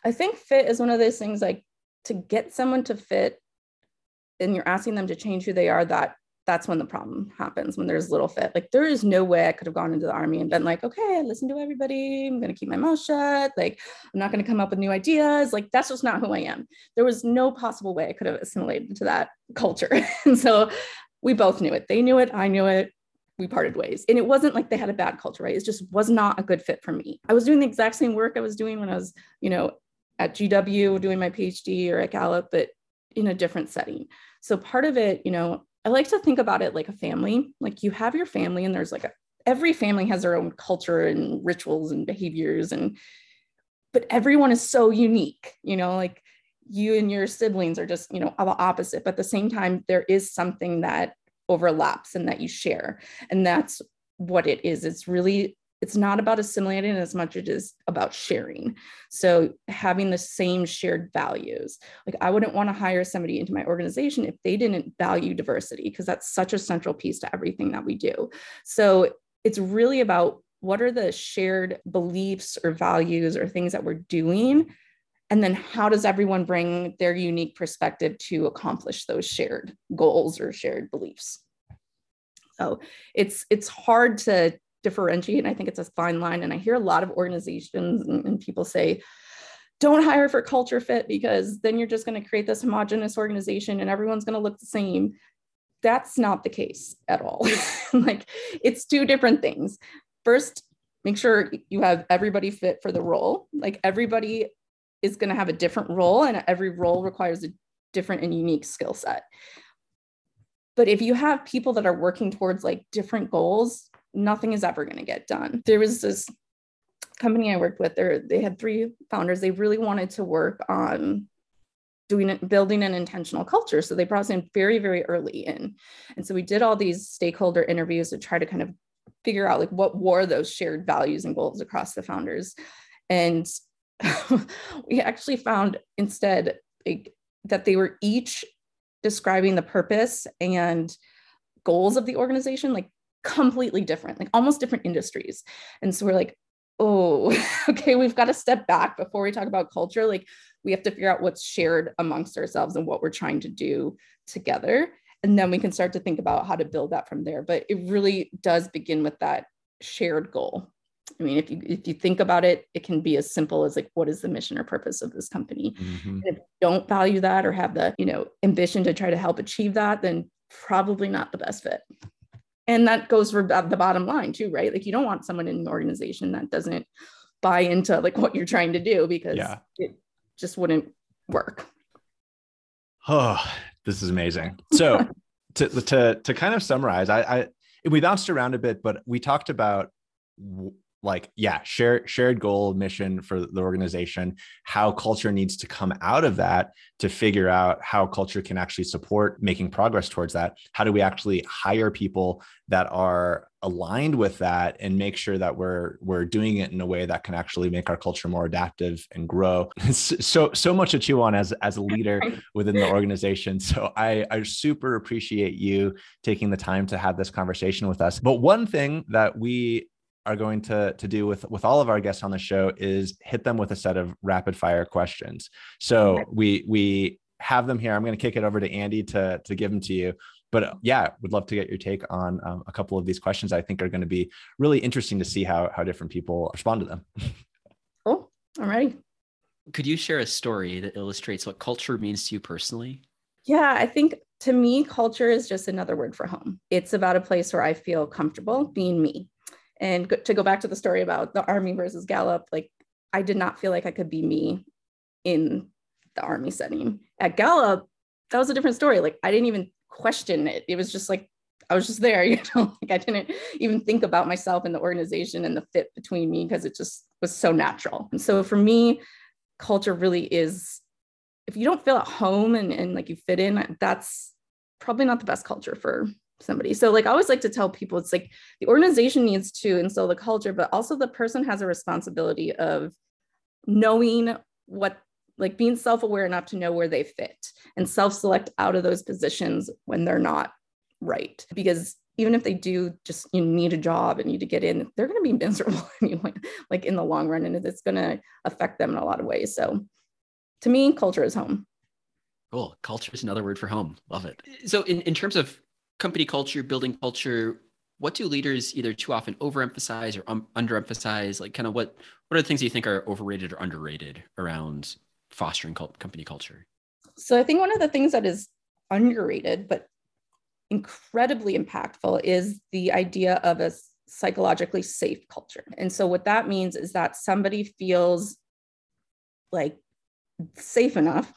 S3: I think fit is one of those things like to get someone to fit and you're asking them to change who they are that that's when the problem happens when there's little fit. Like there is no way i could have gone into the army and been like okay listen to everybody. I'm going to keep my mouth shut. Like i'm not going to come up with new ideas. Like that's just not who i am. There was no possible way i could have assimilated to that culture. And so we both knew it. They knew it. I knew it. We parted ways. And it wasn't like they had a bad culture right? It just was not a good fit for me. I was doing the exact same work i was doing when i was you know at gw doing my phd or at gallup but in a different setting. So part of it you know I like to think about it like a family. Like you have your family, and there's like a, every family has their own culture and rituals and behaviors, and but everyone is so unique. You know, like you and your siblings are just you know the opposite, but at the same time, there is something that overlaps and that you share, and that's what it is. It's really it's not about assimilating as much as it is about sharing. So having the same shared values. Like I wouldn't want to hire somebody into my organization if they didn't value diversity because that's such a central piece to everything that we do. So it's really about what are the shared beliefs or values or things that we're doing and then how does everyone bring their unique perspective to accomplish those shared goals or shared beliefs so it's it's hard to differentiate. And I think it's a fine line. And I hear a lot of organizations and, and people say, don't hire for culture fit because then you're just going to create this homogenous organization and everyone's going to look the same. That's not the case at all. like it's two different things. First, make sure you have everybody fit for the role. Like everybody is going to have a different role and every role requires a different and unique skill set. But if you have people that are working towards like different goals, nothing is ever going to get done. There was this company I worked with, they had three founders. They really wanted to work on doing building an intentional culture. So they brought us in very, very early in. And so we did all these stakeholder interviews to try to kind of figure out like what were those shared values and goals across the founders. And we actually found instead like, that they were each describing the purpose and goals of the organization like completely different, like almost different industries. And so we're like, oh, okay, we've got to step back before we talk about culture. Like we have to figure out what's shared amongst ourselves and what we're trying to do together. and then we can start to think about how to build that from there but it really does begin with that shared goal i mean if you if you think about it it can be as simple as like what is the mission or purpose of this company mm-hmm. if you don't value that or have the you know ambition to try to help achieve that then probably not the best fit and that goes for the bottom line too right? Like you don't want someone in the organization that doesn't buy into like what you're trying to do because yeah. it just wouldn't work.
S1: Oh this is amazing. So to, to to kind of summarize i i we bounced around a bit but we talked about like yeah shared shared goal mission for the organization how culture needs to come out of that to figure out how culture can actually support making progress towards that. How do we actually hire people that are aligned with that and make sure that we're we're doing it in a way that can actually make our culture more adaptive and grow? So so much to chew on as as a leader within the organization. So i i super appreciate you taking the time to have this conversation with us. But one thing that we are going to to do with with all of our guests on the show is hit them with a set of rapid fire questions. So we we have them here. I'm going to kick it over to Andy to to give them to you. But uh, yeah, would love to get your take on um, a couple of these questions. I think are going to be really interesting to see how how different people respond to them.
S3: Cool. All right.
S2: Could you share a story that illustrates what culture means to you personally?
S3: Yeah, I think to me, culture is just another word for home. It's about a place where I feel comfortable being me. And to go back to the story about the army versus Gallup, like I did not feel like I could be me in the army setting. At Gallup, that was a different story. Like I didn't even question it. It was just like I was just there, you know, like I didn't even think about myself and the organization and the fit between me because it just was so natural. And so for me, culture really is if you don't feel at home and, and like you fit in, that's probably not the best culture for somebody. So like I always like to tell people it's like the organization needs to instill the culture, but also the person has a responsibility of knowing what like being self-aware enough to know where they fit and self-select out of those positions when they're not right. Because even if they do just you need a job and need to get in, they're going to be miserable anyway, like in the long run, and it's going to affect them in a lot of ways. So to me, culture is home.
S2: Cool. Culture is another word for home. Love it. So in, in terms of company culture, building culture, what do leaders either too often overemphasize or um, underemphasize? Like, kind of what what are the things you think are overrated or underrated around fostering cult- company culture?
S3: So, I think one of the things that is underrated but incredibly impactful is the idea of a psychologically safe culture. And so, what that means is that somebody feels like safe enough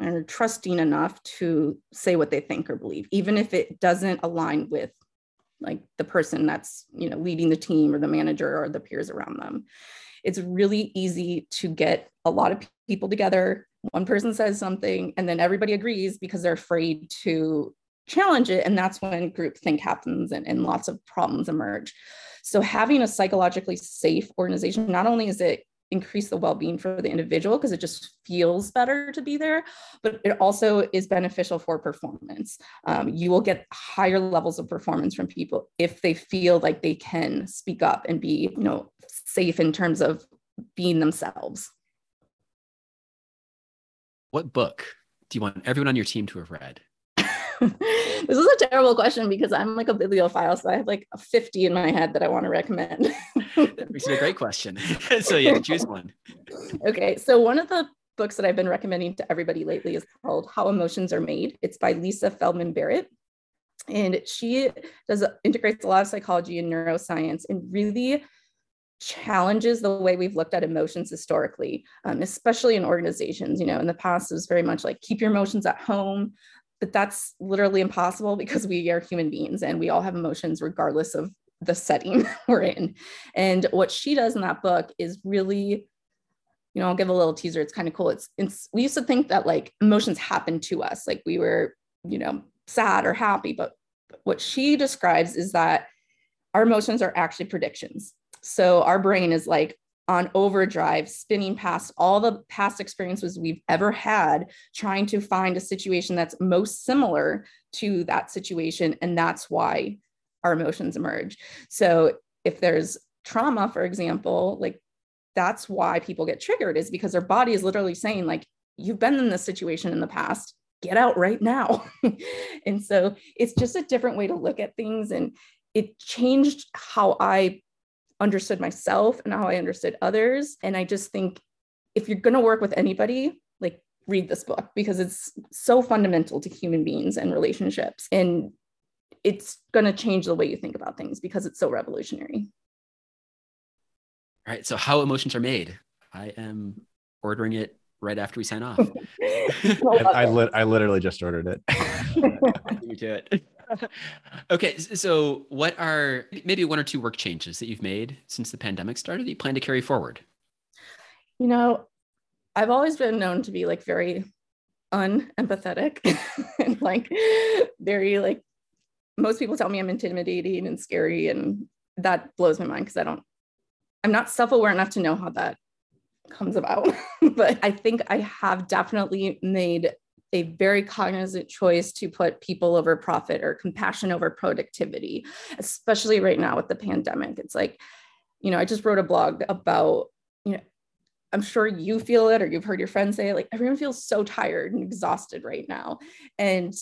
S3: or trusting enough to say what they think or believe, even if it doesn't align with like the person that's you know leading the team or the manager or the peers around them. It's really easy to get a lot of people together. One person says something, and then everybody agrees because they're afraid to challenge it. And that's when groupthink happens and, and lots of problems emerge. So having a psychologically safe organization, not only is it increase the well-being for the individual because it just feels better to be there but it also is beneficial for performance. Um, you will get higher levels of performance from people if they feel like they can speak up and be you know safe in terms of being themselves.
S2: What book do you want everyone on your team to have read
S3: this is a terrible question because I'm like a bibliophile, so I have like 50 in my head that I want to recommend.
S2: that makes it a great question. so yeah, choose one.
S3: Okay, so one of the books that I've been recommending to everybody lately is called How Emotions Are Made. It's by Lisa Feldman Barrett. And she does integrates a lot of psychology and neuroscience and really challenges the way we've looked at emotions historically, um, especially in organizations. You know, in the past, it was very much like keep your emotions at home but that's literally impossible because we are human beings and we all have emotions regardless of the setting we're in. And what she does in that book is really, you know, I'll give a little teaser. It's kind of cool. It's, it's we used to think that like emotions happen to us, like we were, you know, sad or happy, but what she describes is that our emotions are actually predictions. So our brain is like, on overdrive, spinning past all the past experiences we've ever had, trying to find a situation that's most similar to that situation. And that's why our emotions emerge. So if there's trauma, for example, like that's why people get triggered, is because their body is literally saying, like, you've been in this situation in the past. get out right now. and so it's just a different way to look at things. And it changed how I understood myself and how I understood others. And I just think if you're going to work with anybody, like read this book because it's so fundamental to human beings and relationships. And it's going to change the way you think about things because it's so revolutionary.
S2: All right. So, how emotions are made. I am ordering it right after we sign off.
S1: I, I, li- I, literally just ordered it.
S2: you do it. Okay. So, what are maybe one or two work changes that you've made since the pandemic started that you plan to carry forward?
S3: You know, I've always been known to be like very unempathetic and like very like most people tell me I'm intimidating and scary and that blows my mind because I don't I'm not self-aware enough to know how that comes about. but I think I have definitely made a very cognizant choice to put people over profit or compassion over productivity, especially right now with the pandemic. It's like, you know, I just wrote a blog about, you know, I'm sure you feel it or you've heard your friends say it, like everyone feels so tired and exhausted right now. And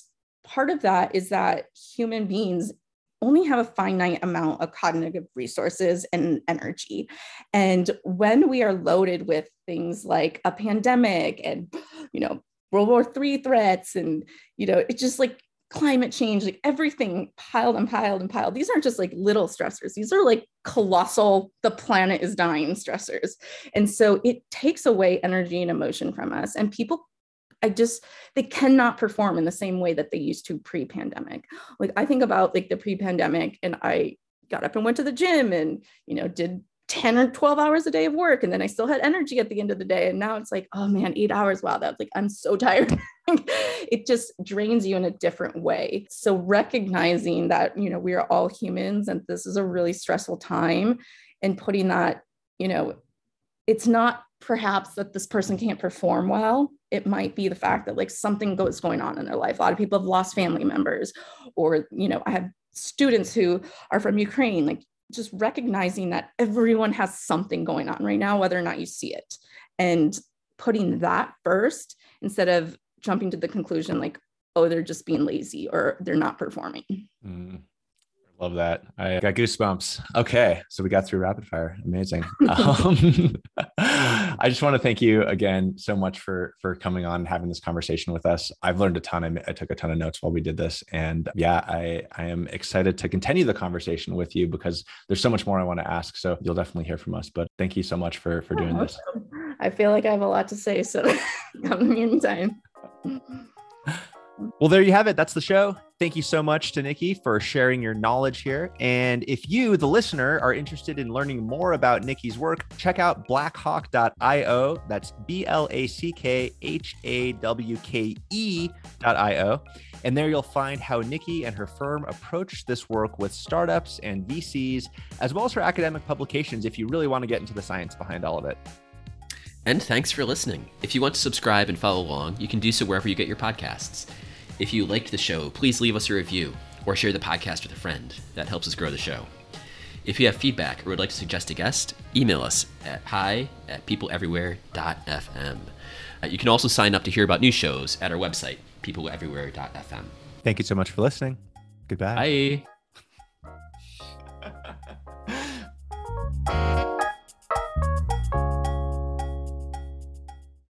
S3: part of that is that human beings only have a finite amount of cognitive resources and energy. And when we are loaded with things like a pandemic and, you know, World War III threats and, you know, it's just like climate change, like everything piled and piled and piled. These aren't just like little stressors, these are like colossal, the planet is dying stressors. And so it takes away energy and emotion from us. And people, I just, they cannot perform in the same way that they used to pre pandemic. Like I think about like the pre pandemic and I got up and went to the gym and, you know, did 10 or 12 hours a day of work and then I still had energy at the end of the day and now it's like oh man 8 hours wow that's like I'm so tired. It just drains you in a different way. So recognizing that you know we are all humans and this is a really stressful time and putting that you know it's not perhaps that this person can't perform well. It might be the fact that like something goes going on in their life. A lot of people have lost family members or you know I have students who are from Ukraine like just recognizing that everyone has something going on right now, whether or not you see it, and putting that first instead of jumping to the conclusion like, oh, they're just being lazy or they're not performing. Mm.
S1: Love that. I got goosebumps. Okay. So we got through rapid fire. Amazing. um, I just want to thank you again so much for for coming on and having this conversation with us. I've learned a ton. I, I took a ton of notes while we did this. And yeah, I, I am excited to continue the conversation with you because there's so much more I want to ask. So you'll definitely hear from us. But thank you so much for for doing this.
S3: I feel like I have a lot to say. So come anytime.
S1: Well, there you have it. That's the show. Thank you so much to Nikki for sharing your knowledge here. And if you, the listener, are interested in learning more about Nikki's work, check out blackhawke.io. That's B L A C K H A W K E.io. And there you'll find how Nikki and her firm approach this work with startups and VCs, as well as her academic publications, if you really want to get into the science behind all of it.
S2: And thanks for listening. If you want to subscribe and follow along, you can do so wherever you get your podcasts. If you liked the show, please leave us a review or share the podcast with a friend. That helps us grow the show. If you have feedback or would like to suggest a guest, email us at hi at peopleeverywhere.fm. Uh, you can also sign up to hear about new shows at our website, peopleeverywhere.fm.
S1: Thank you so much for listening. Goodbye.
S2: Bye.